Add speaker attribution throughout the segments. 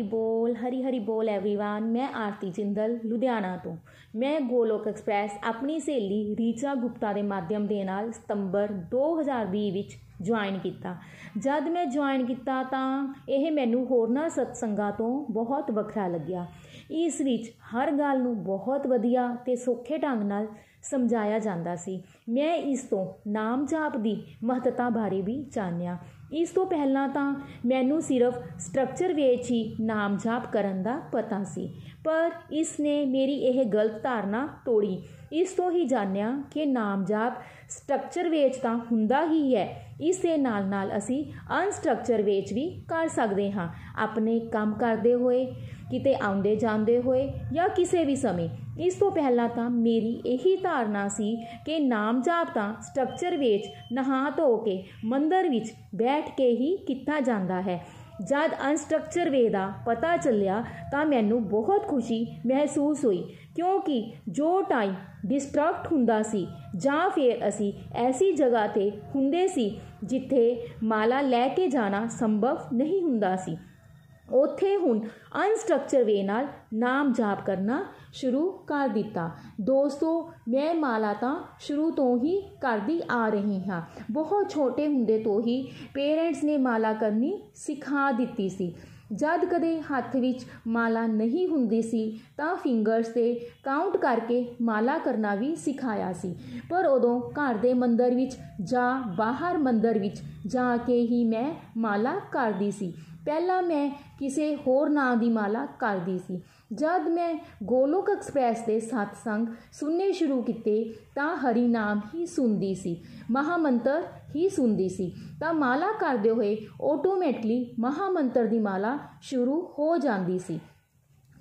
Speaker 1: ਹਰੀ ਹਰੀ ਬੋਲ ਹਰੀ ਹਰੀ ਬੋਲ एवरीवन ਮੈਂ ਆਰਤੀ ਜਿੰਦਲ ਲੁਧਿਆਣਾ ਤੋਂ ਮੈਂ ਗੋਲੋਕ ਐਕਸਪ੍ਰੈਸ ਆਪਣੀ ਸਹੇਲੀ ਰੀਚਾ ਗੁਪਤਾ ਦੇ ਮਾਧਿਅਮ ਦੇ ਨਾਲ ਸਤੰਬਰ 2020 ਵਿੱਚ ਜੁਆਇਨ ਕੀਤਾ ਜਦ ਮੈਂ ਜੁਆਇਨ ਕੀਤਾ ਤਾਂ ਇਹ ਮੈਨੂੰ ਹੋਰਨਾਂ ਸਤਸੰਗਾਂ ਤੋਂ ਬਹੁਤ ਵੱਖਰਾ ਲੱਗਿਆ ਇਸ ਵਿੱਚ ਹਰ ਗੱਲ ਨੂੰ ਬਹੁਤ ਵਧੀਆ ਤੇ ਸੌਖੇ ਢੰਗ ਨਾਲ ਸਮਝਾਇਆ ਜਾਂਦਾ ਸੀ। ਮੈਂ ਇਸ ਤੋਂ ਨਾਮ ਜਾਪ ਦੀ ਮਹੱਤਤਾ ਬਾਰੇ ਵੀ ਜਾਣਿਆ। ਇਸ ਤੋਂ ਪਹਿਲਾਂ ਤਾਂ ਮੈਨੂੰ ਸਿਰਫ ਸਟਰਕਚਰ ਵਿੱਚ ਹੀ ਨਾਮ ਜਾਪ ਕਰਨ ਦਾ ਪਤਾ ਸੀ, ਪਰ ਇਸ ਨੇ ਮੇਰੀ ਇਹ ਗਲਤ ਧਾਰਨਾ ਤੋੜੀ। ਇਸ ਤੋਂ ਹੀ ਜਾਣਿਆ ਕਿ ਨਾਮ ਜਾਪ ਸਟਰਕਚਰ ਵਿੱਚ ਤਾਂ ਹੁੰਦਾ ਹੀ ਹੈ ਇਸ ਦੇ ਨਾਲ ਨਾਲ ਅਸੀਂ ਅਨਸਟਰਕਚਰ ਵਿੱਚ ਵੀ ਕਰ ਸਕਦੇ ਹਾਂ। ਆਪਣੇ ਕੰਮ ਕਰਦੇ ਹੋਏ, ਕਿਤੇ ਆਉਂਦੇ ਜਾਂਦੇ ਹੋਏ ਜਾਂ ਕਿਸੇ ਵੀ ਸਮੇਂ। ਇਸ ਤੋਂ ਪਹਿਲਾਂ ਤਾਂ ਮੇਰੀ ਇਹੀ ਧਾਰਨਾ ਸੀ ਕਿ ਨਾਮ ਜਾਪ ਤਾਂ ਸਟਰਕਚਰ ਵਿੱਚ ਨਹਾ ਧੋ ਕੇ ਮੰਦਰ ਵਿੱਚ ਬੈਠ ਕੇ ਹੀ ਕੀਤਾ ਜਾਂਦਾ ਹੈ। ਜਦ ਅਨਸਟਰਕਚਰ ਵੇ ਦਾ ਪਤਾ ਚੱਲਿਆ ਤਾਂ ਮੈਨੂੰ ਬਹੁਤ ਖੁਸ਼ੀ ਮਹਿਸੂਸ ਹੋਈ ਕਿਉਂਕਿ ਜੋ ਟਾਈਮ ਡਿਸਟਰੈਕਟ ਹੁੰਦਾ ਸੀ ਜਾਂ ਫਿਰ ਅਸੀਂ ਐਸੀ ਜਗ੍ਹਾ ਤੇ ਹੁੰਦੇ ਸੀ ਜਿੱਥੇ ਮਾਲਾ ਲੈ ਕੇ ਜਾਣਾ ਸੰਭਵ ਨਹੀਂ ਹੁੰਦਾ ਸੀ ਉੱਥੇ ਹੁਣ ਅਨਸਟਰਕਚਰ ਵੇ ਨਾਲ ਨਾਮ ਜਾਪ ਕਰਨਾ ਸ਼ੁਰੂ ਕਰ ਦਿੱਤਾ ਦੋਸਤੋ ਮੈਂ ਮਾਲਾ ਤਾਂ ਸ਼ੁਰੂ ਤੋਂ ਹੀ ਕਰਦੀ ਆ ਰਹੀ ਹਾਂ ਬਹੁਤ ਛੋਟੇ ਹੁੰਦੇ ਤੋਂ ਹੀ ਪੇਰੈਂਟਸ ਨੇ ਮਾਲਾ ਕਰਨੀ ਸਿਖਾ ਦਿੱਤੀ ਸੀ ਜਦ ਕਦੇ ਹੱਥ ਵਿੱਚ ਮਾਲਾ ਨਹੀਂ ਹੁੰਦੀ ਸੀ ਤਾਂ ਫਿੰਗਰਸ ਤੇ ਕਾਊਂਟ ਕਰਕੇ ਮਾਲਾ ਕਰਨਾ ਵੀ ਸਿਖਾਇਆ ਸੀ ਪਰ ਉਦੋਂ ਘਰ ਦੇ ਮੰਦਰ ਵਿੱਚ ਜਾਂ ਬਾਹਰ ਮੰਦਰ ਵਿੱਚ ਜਾ ਕੇ ਹੀ ਮੈਂ ਮਾਲਾ ਕਰਦੀ ਸੀ ਪਹਿਲਾਂ ਮੈਂ ਕਿਸੇ ਹੋਰ ਨਾਂ ਦੀ ਮਾਲਾ ਕਰਦੀ ਸੀ ਜਦ ਮੈਂ ਗੋਲੋਕ ਐਕਸਪ੍ਰੈਸ ਦੇ ਸਤਸੰਗ ਸੁਣਨੇ ਸ਼ੁਰੂ ਕੀਤੇ ਤਾਂ ਹਰੀ ਨਾਮ ਹੀ ਸੁਣਦੀ ਸੀ ਮਹਾਮੰਤਰ ਹੀ ਸੁਣਦੀ ਸੀ। ਤਾਂ ਮਾਲਾ ਕਰਦੇ ਹੋਏ ਆਟੋਮੈਟਿਕਲੀ ਮਹਾਮੰਤਰ ਦੀ ਮਾਲਾ ਸ਼ੁਰੂ ਹੋ ਜਾਂਦੀ ਸੀ।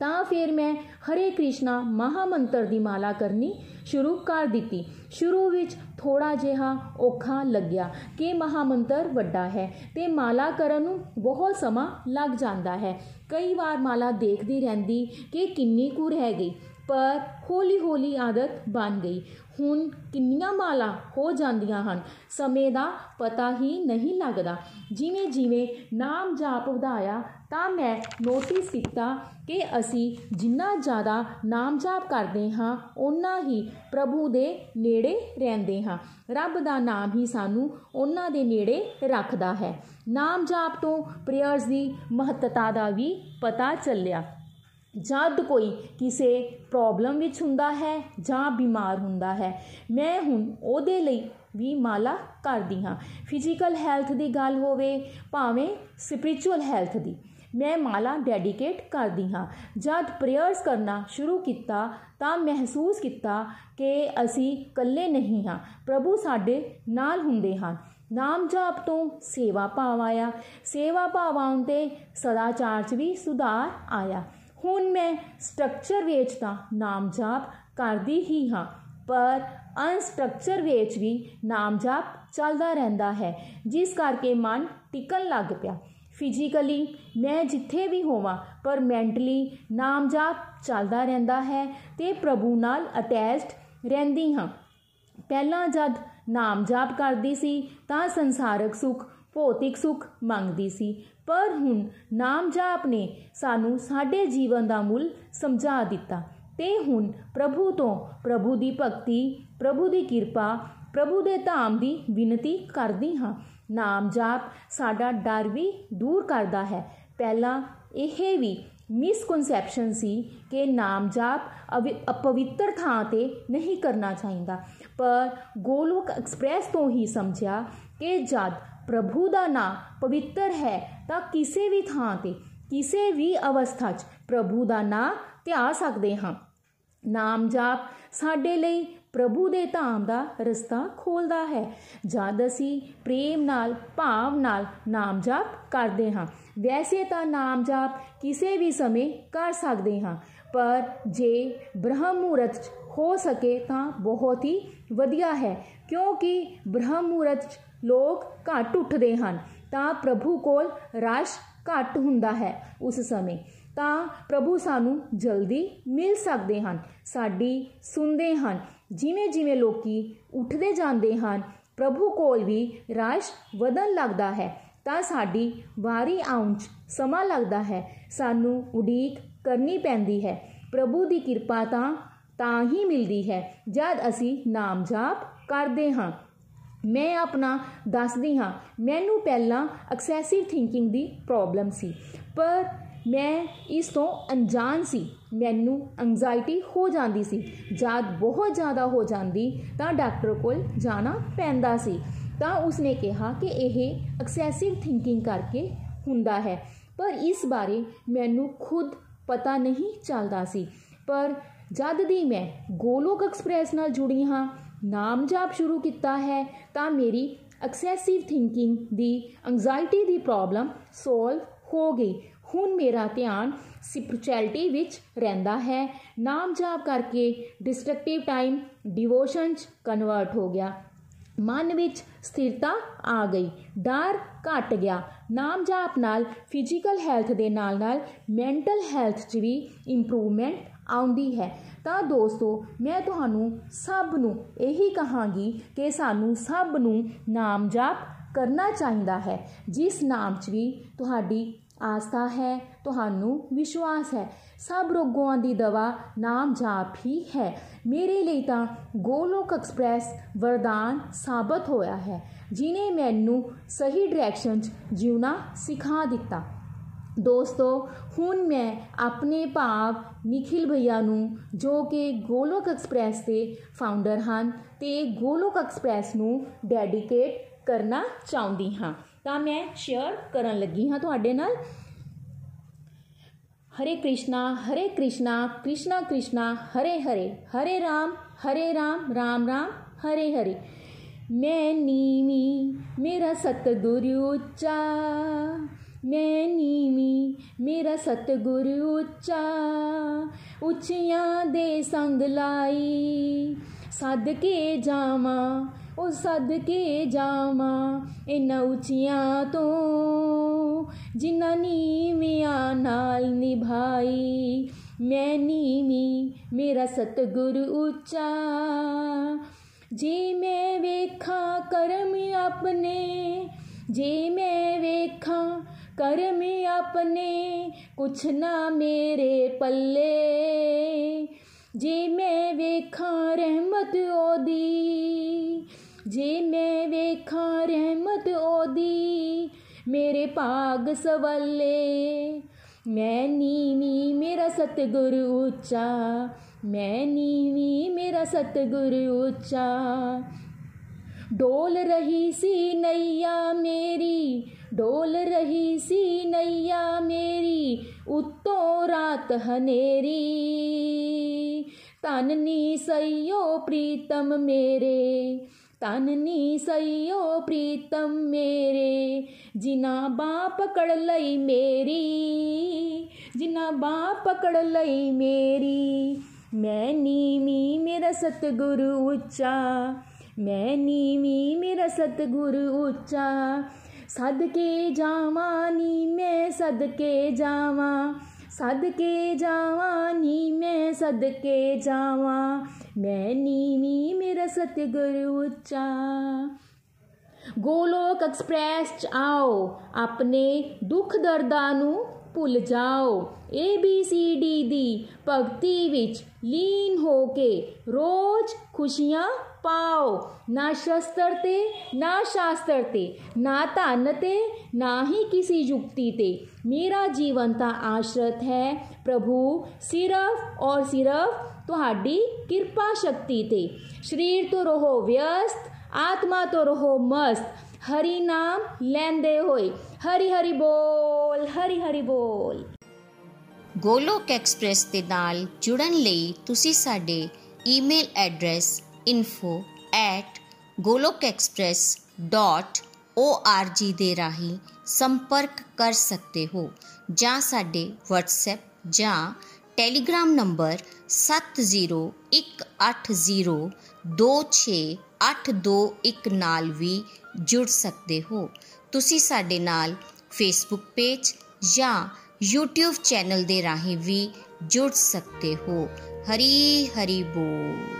Speaker 1: ਤਾਂ ਫਿਰ ਮੈਂ ਹਰੇ ਕ੍ਰਿਸ਼ਨਾ ਮਹਾਮੰਤਰ ਦੀ ਮਾਲਾ ਕਰਨੀ ਸ਼ੁਰੂ ਕਰ ਦਿੱਤੀ। ਸ਼ੁਰੂ ਵਿੱਚ ਥੋੜਾ ਜਿਹਾ ਔਖਾ ਲੱਗਿਆ ਕਿ ਮਹਾਮੰਤਰ ਵੱਡਾ ਹੈ ਤੇ ਮਾਲਾ ਕਰਨ ਨੂੰ ਬਹੁਤ ਸਮਾਂ ਲੱਗ ਜਾਂਦਾ ਹੈ। ਕਈ ਵਾਰ ਮਾਲਾ ਦੇਖਦੀ ਰਹਿੰਦੀ ਕਿ ਕਿੰਨੀ ਕੁ ਰਹਿ ਗਈ। ਪਰ ਹੌਲੀ ਹੌਲੀ ਆਦਤ ਬਣ ਗਈ। ਹੁਣ ਕਿੰਨੀਆਂ ਮਾਲਾ ਹੋ ਜਾਂਦੀਆਂ ਹਨ, ਸਮੇਂ ਦਾ ਪਤਾ ਹੀ ਨਹੀਂ ਲੱਗਦਾ। ਜਿਵੇਂ ਜਿਵੇਂ ਨਾਮ ਜਾਪ ਵਧਾਇਆ, ਤਾਂ ਮੈਂ ਨੋਟਿਸ ਕੀਤਾ ਕਿ ਅਸੀਂ ਜਿੰਨਾ ਜ਼ਿਆਦਾ ਨਾਮ ਜਾਪ ਕਰਦੇ ਹਾਂ, ਓਨਾ ਹੀ ਪ੍ਰਭੂ ਦੇ ਨੇੜੇ ਰਹਿੰਦੇ ਹਾਂ। ਰੱਬ ਦਾ ਨਾਮ ਹੀ ਸਾਨੂੰ ਉਹਨਾਂ ਦੇ ਨੇੜੇ ਰੱਖਦਾ ਹੈ। ਨਾਮ ਜਾਪ ਤੋਂ ਪ੍ਰੇਅਰਸ ਦੀ ਮਹੱਤਤਾ ਦਾ ਵੀ ਪਤਾ ਚੱਲਿਆ। ਜਦ ਕੋਈ ਕਿਸੇ ਪ੍ਰੋਬਲਮ ਵਿੱਚ ਹੁੰਦਾ ਹੈ ਜਾਂ ਬਿਮਾਰ ਹੁੰਦਾ ਹੈ। ਮੈਂ ਹੁਣ ਉਹਦੇ ਲਈ ਵੀ ਮਾਲਾ ਕਰਦੀ ਹਾਂ। ਫਿਜ਼ੀਕਲ ਹੈਲਥ ਦੀ ਗੱਲ ਹੋਵੇ, ਭਾਵੇਂ ਸਪਿਰਚੁਅਲ ਹੈਲਥ ਦੀ, ਮੈਂ ਮਾਲਾ ਡੈਡੀਕੇਟ ਕਰਦੀ ਹਾਂ। ਜਦ ਪ੍ਰੇਅਰਸ ਕਰਨਾ ਸ਼ੁਰੂ ਕੀਤਾ ਤਾਂ ਮਹਿਸੂਸ ਕੀਤਾ ਕਿ ਅਸੀਂ ਇਕੱਲੇ ਨਹੀਂ ਹਾਂ। ਪ੍ਰਭੂ ਸਾਡੇ ਨਾਲ ਹੁੰਦੇ ਹਨ। ਨਾਮ ਜਾਪ ਤੋਂ ਸੇਵਾ ਭਾਵ ਆਇਆ। ਸੇਵਾ ਭਾਵ ਆਉਣ ਤੇ ਸਦਾਚਾਰ 'ਚ ਵੀ ਸੁਧਾਰ ਆਇਆ। ਹੁਣ ਮੈਂ ਸਟਰਕਚਰ ਵਿੱਚ ਤਾਂ ਨਾਮ ਜਾਪ ਕਰਦੀ ਹੀ ਹਾਂ ਪਰ ਅਨਸਟਰਕਚਰ ਵਿੱਚ ਵੀ ਨਾਮ ਜਾਪ ਚੱਲਦਾ ਰਹਿੰਦਾ ਹੈ ਜਿਸ ਕਰਕੇ ਮਨ ਟਿਕਣ ਲੱਗ ਪਿਆ ਫਿਜ਼ੀਕਲੀ ਮੈਂ ਜਿੱਥੇ ਵੀ ਹੋਵਾਂ ਪਰ ਮੈਂਟਲੀ ਨਾਮ ਜਾਪ ਚੱਲਦਾ ਰਹਿੰਦਾ ਹੈ ਤੇ ਪ੍ਰਭੂ ਨਾਲ ਅਟੈਚਡ ਰਹਿੰਦੀ ਹਾਂ ਪਹਿਲਾਂ ਜਦ ਨਾਮ ਜਾਪ ਕਰਦੀ ਸੀ ਤਾਂ ਸੰਸਾਰਕ ਸੁੱਖ ਭੌਤਿਕ ਸੁੱਖ ਮੰਗਦੀ ਸੀ ਪਰ ਹੁਣ ਨਾਮ ਜਾਪ ਨੇ ਸਾਨੂੰ ਸਾਡੇ ਜੀਵਨ ਦਾ ਮੁੱਲ ਸਮਝਾ ਦਿੱਤਾ ਤੇ ਹੁਣ ਪ੍ਰਭੂ ਤੋਂ ਪ੍ਰਭੂ ਦੀ ਭਗਤੀ ਪ੍ਰਭੂ ਦੀ ਕਿਰਪਾ ਪ੍ਰਭੂ ਦੇ ਧਾਮ ਦੀ ਬੇਨਤੀ ਕਰਦੀ ਹਾਂ ਨਾਮ ਜਾਪ ਸਾਡਾ ਡਰ ਵੀ ਦੂਰ ਕਰਦਾ ਹੈ ਪਹਿਲਾਂ ਇਹ ਵੀ ਮਿਸਕਨਸੈਪਸ਼ਨ ਸੀ ਕਿ ਨਾਮ ਜਾਪ ਅਪਵਿੱਤਰ ਥਾਂ ਤੇ ਨਹੀਂ ਕਰਨਾ ਚਾਹੀਦਾ ਪਰ ਗੋਲੋਕ ਐਕਸਪ੍ਰੈਸ ਤੋਂ ਹੀ ਸਮਝਿਆ ਕਿ ਜਦ ਪ੍ਰਭੂ ਦਾ ਨਾਮ ਪਵਿੱਤਰ ਹੈ ਤਾਂ ਕਿਸੇ ਵੀ ਥਾਂ ਤੇ ਕਿਸੇ ਵੀ ਅਵਸਥਾ 'ਚ ਪ੍ਰਭੂ ਦਾ ਨਾਮ ਧਿਆ ਸਕਦੇ ਹਾਂ ਨਾਮ ਜਾਪ ਸਾਡੇ ਲਈ ਪ੍ਰਭੂ ਦੇ ਧਾਮ ਦਾ ਰਸਤਾ ਖੋਲਦਾ ਹੈ ਜਦ ਅਸੀਂ ਪ੍ਰੇਮ ਨਾਲ ਭਾਵ ਨਾਲ ਨਾਮ ਜਾਪ ਕਰਦੇ ਹਾਂ ਵੈਸੇ ਤਾਂ ਨਾਮ ਜਾਪ ਕਿਸੇ ਵੀ ਸਮੇਂ ਕਰ ਸਕਦੇ ਹਾਂ ਪਰ ਜੇ ਬ੍ਰਹਮ ਮੂਰਤ 'ਚ ਹੋ ਸਕੇ ਤਾਂ ਬਹੁਤ ਹੀ ਵਧੀਆ ਹੈ ਕਿਉਂਕਿ ਬ੍ਰਹਮ ਮੂਰਤ 'ਚ ਲੋਕ ਘੱਟ ਉੱਠਦੇ ਹਨ ਤਾਂ ਪ੍ਰਭੂ ਕੋਲ ਰਸ਼ ਘੱਟ ਹੁੰਦਾ ਹੈ ਉਸ ਸਮੇਂ ਤਾਂ ਪ੍ਰਭੂ ਸਾਨੂੰ ਜਲਦੀ ਮਿਲ ਸਕਦੇ ਹਨ ਸਾਡੀ ਸੁਣਦੇ ਹਨ ਜਿਵੇਂ ਜਿਵੇਂ ਲੋਕੀ ਉੱਠਦੇ ਜਾਂਦੇ ਹਨ ਪ੍ਰਭੂ ਕੋਲ ਵੀ ਰਸ਼ ਵਧਣ ਲੱਗਦਾ ਹੈ ਤਾਂ ਸਾਡੀ ਵਾਰੀ ਆਉਣ 'ਚ ਸਮਾਂ ਲੱਗਦਾ ਹੈ ਸਾਨੂੰ ਉਡੀਕ ਕਰਨੀ ਪੈਂਦੀ ਹੈ ਪ੍ਰਭੂ ਦੀ ਕਿਰਪਾ ਤਾਂ ਤਾਂ ਹੀ ਮਿਲਦੀ ਹੈ ਜਦ ਅਸੀਂ ਨਾਮ ਜਾਪ ਕਰਦੇ ਹਾਂ ਮੈਂ ਆਪਣਾ ਦੱਸਦੀ ਹਾਂ, ਮੈਨੂੰ ਪਹਿਲਾਂ ਐਕਸੈਸਿਵ ਥਿੰਕਿੰਗ ਦੀ ਪ੍ਰੋਬਲਮ ਸੀ, ਪਰ ਮੈਂ ਇਸ ਤੋਂ ਅਣਜਾਣ ਸੀ, ਮੈਨੂੰ ਐਂਜ਼ਾਇਟੀ ਹੋ ਜਾਂਦੀ ਸੀ ਜਦ ਬਹੁਤ ਜ਼ਿਆਦਾ ਹੋ ਜਾਂਦੀ, ਤਾਂ ਡਾਕਟਰ ਕੋਲ ਜਾਣਾ ਪੈਂਦਾ ਸੀ, ਤਾਂ ਉਸਨੇ ਕਿਹਾ ਕਿ ਇਹ ਐਕਸੈਸਿਵ ਥਿੰਕਿੰਗ ਕਰਕੇ ਹੁੰਦਾ ਹੈ, ਪਰ ਇਸ ਬਾਰੇ ਮੈਨੂੰ ਖੁਦ ਪਤਾ ਨਹੀਂ ਚੱਲਦਾ ਸੀ, ਪਰ ਜਦ ਦੀ ਮੈਂ ਗੋਲੋਕ ਐਕਸਪ੍ਰੈਸ ਨਾਲ ਜੁੜੀ ਹਾਂ ਨਾਮ ਜਾਪ ਸ਼ੁਰੂ ਕੀਤਾ ਹੈ, ਤਾਂ ਮੇਰੀ ਐਕਸੈਸਿਵ ਥਿੰਕਿੰਗ ਦੀ ਐਂਜ਼ਾਇਟੀ ਦੀ ਪ੍ਰੋਬਲਮ ਸੋਲਵ ਹੋ ਗਈ। ਹੁਣ ਮੇਰਾ ਧਿਆਨ ਸਪਿਰਚੁਅਲਿਟੀ ਵਿੱਚ ਰਹਿੰਦਾ ਹੈ। ਨਾਮ ਜਾਪ ਕਰਕੇ ਡਿਸਟਰਕਟਿਵ ਟਾਈਮ ਡਿਵੋਸ਼ਨ ਚ ਕਨਵਰਟ ਹੋ ਗਿਆ। ਮਨ ਵਿੱਚ ਸਥਿਰਤਾ ਆ ਗਈ, ਡਰ ਘਟ ਗਿਆ। ਨਾਮ ਜਾਪ ਨਾਲ ਫਿਜ਼ੀਕਲ ਹੈਲਥ ਦੇ ਨਾਲ ਨਾਲ ਮੈਂਟਲ ਹੈਲਥ 'ਚ ਵੀ ਇੰਪਰੂਵਮੈਂਟ ਆਉਂਦੀ ਹੈ। ਤਾਂ ਦੋਸਤੋ, ਮੈਂ ਤੁਹਾਨੂੰ ਸਭ ਨੂੰ ਇਹੀ ਕਹਾਂਗੀ ਕਿ ਸਾਨੂੰ ਸਭ ਨੂੰ ਨਾਮ ਜਾਪ ਕਰਨਾ ਚਾਹੀਦਾ ਹੈ, ਜਿਸ ਨਾਮ 'ਚ ਵੀ ਤੁਹਾਡੀ ਆਸਥਾ ਹੈ, ਤੁਹਾਨੂੰ ਵਿਸ਼ਵਾਸ ਹੈ। ਸਭ ਰੋਗਾਂ ਦੀ ਦਵਾ ਨਾਮ ਜਾਪ ਹੀ ਹੈ। ਮੇਰੇ ਲਈ ਤਾਂ ਗੋਲੋਕ ਐਕਸਪ੍ਰੈਸ ਵਰਦਾਨ ਸਾਬਤ ਹੋਇਆ ਹੈ, ਜਿਨੇ ਮੈਨੂੰ ਸਹੀ ਡਾਇਰੈਕਸ਼ਨ 'ਚ ਜਿਉਣਾ ਸਿਖਾ ਦਿੱਤਾ। ਦੋਸਤੋ ਹੁਣ ਮੈਂ ਆਪਣੇ ਭਾਵ ਨikhil ਭਈਆ ਨੂੰ ਜੋ ਕਿ ਗੋਲੋਕ ਐਕਸਪ੍ਰੈਸ ਦੇ ਫਾਊਂਡਰ ਹਨ ਤੇ ਗੋਲੋਕ ਐਕਸਪ੍ਰੈਸ ਨੂੰ ਡੈਡੀਕੇਟ ਕਰਨਾ ਚਾਹੁੰਦੀ ਹਾਂ ਤਾਂ ਮੈਂ ਸ਼ੇਅਰ ਕਰਨ ਲੱਗੀ ਹਾਂ ਤੁਹਾਡੇ ਨਾਲ हरे कृष्णा हरे कृष्णा कृष्णा कृष्णा हरे हरे हरे राम हरे राम राम राम हरे हरे मैं नीमी मेरा सतगुरु उच्चा मैं नीमी मेरा सतगुरु उच्चा ਉੱਚੀਆਂ ਦੇ ਸੰਗ ਲਾਈ ਸੱਦ ਕੇ ਜਾਵਾਂ ਉਹ ਸੱਦ ਕੇ ਜਾਵਾਂ ਇਨਾਂ ਉੱਚੀਆਂ ਤੋਂ ਜਿਨ੍ਹਾਂ ਨੀਵਿਆਂ ਨਾਲ ਨਿਭਾਈ ਮੈਂ ਨੀਵੀਂ ਮੇਰਾ ਸਤਗੁਰ ਉੱਚਾ ਜੇ ਮੈਂ ਵੇਖਾਂ ਕਰਮ ਆਪਣੇ ਜੇ ਮੈਂ ਵੇਖਾਂ कर में अपने कुछ ना मेरे पल्ले। जे मैं वेखा रहमत ओदी, जे मैं वेखा रहमत ओदी मेरे पाग सवाले मैं नीवी मेरा सतगुरु उच्चा, मैं नीवी मेरा सतगुरु उच्चा। डोल रही सी नैया डोल रही सी नैया मेरी, उत्तो रात हनेरी। ताननी सैयो प्रीतम मेरे, ताननी सैयो प्रीतम मेरे। जिना बा पकड़ लई मेरी, जिना बा पकड़ लई मेरी। मैं नीमी मेरा सतगुरु उच्चा, मैं नीमी मेरा सतगुरु उच्चा। ਮੇਰਾ ਸਤਿਗੁਰੂ ਉੱਚਾ ਸਦਕੇ ਜਾਵਾਂ ਨੀ ਮੈਂ ਸਦਕੇ ਜਾਵਾਂ ਸਦਕੇ ਜਾਵਾਂ ਨੀ ਮੈਂ ਸਦਕੇ ਜਾਵਾਂ ਮੈਂ ਨੀਵੀਂ ਮੇਰਾ ਸਤਿਗੁਰੂ ਉੱਚਾ ਗੋਲੋਕ ਐਕਸਪ੍ਰੈਸ ਚ ਆਓ ਆਪਣੇ ਦੁੱਖ ਦਰਦਾਂ ਨੂੰ ਭੁੱਲ ਜਾਓ ਏ ਬੀ ਸੀ ਡੀ ਦੀ ਭਗਤੀ ਵਿੱਚ ਲੀਨ ਹੋ ਕੇ ਰੋਜ਼ ਖੁਸ਼ੀਆਂ ਪਾਓ ਨਾ ਸ਼ਸਤਰ ਤੇ ਨਾ ਸ਼ਾਸਤਰ ਤੇ ਨਾ ਧਨ ਤੇ ਨਾ ਹੀ ਕਿਸੇ ਯੁਕਤੀ ਤੇ ਮੇਰਾ ਜੀਵਨ ਤਾਂ ਆਸ਼ਰਤ ਹੈ ਪ੍ਰਭੂ ਸਿਰਫ ਔਰ ਸਿਰਫ ਤੁਹਾਡੀ ਕਿਰਪਾ ਸ਼ਕਤੀ ਤੇ ਸਰੀਰ ਤੋਂ ਰਹੋ ਵਿਅਸਤ ਆਤਮਾ ਤੋਂ ਰਹੋ ਮਸਤ ਹਰੀ ਨਾਮ ਲੈਂਦੇ ਹੋਏ ਹਰੀ ਹਰੀ ਬੋਲ ਹਰੀ ਹਰੀ ਬੋਲ
Speaker 2: ਗੋਲੋਕ ਐਕਸਪ੍ਰੈਸ ਦੇ ਨਾਲ ਜੁੜਨ ਲਈ ਤੁਸੀਂ ਸਾਡੇ email address info at golokexpress.org ਦੇ ਰਾਹੀਂ ਸੰਪਰਕ ਕਰ ਸਕਦੇ ਹੋ ਜਾਂ ਸਾਡੇ WhatsApp ਜਾਂ ਟੈਲੀਗ੍ਰਾਮ ਨੰਬਰ 7018026821 ਨਾਲ ਵੀ ਜੁੜ ਸਕਦੇ ਹੋ ਤੁਸੀਂ ਸਾਡੇ ਨਾਲ ਫੇਸਬੁੱਕ ਪੇਜ ਜਾਂ YouTube ਚੈਨਲ ਦੇ ਰਾਹੀਂ ਵੀ ਜੁੜ ਸਕਦੇ ਹੋ ਹਰੀ ਹਰੀ ਬੋਲ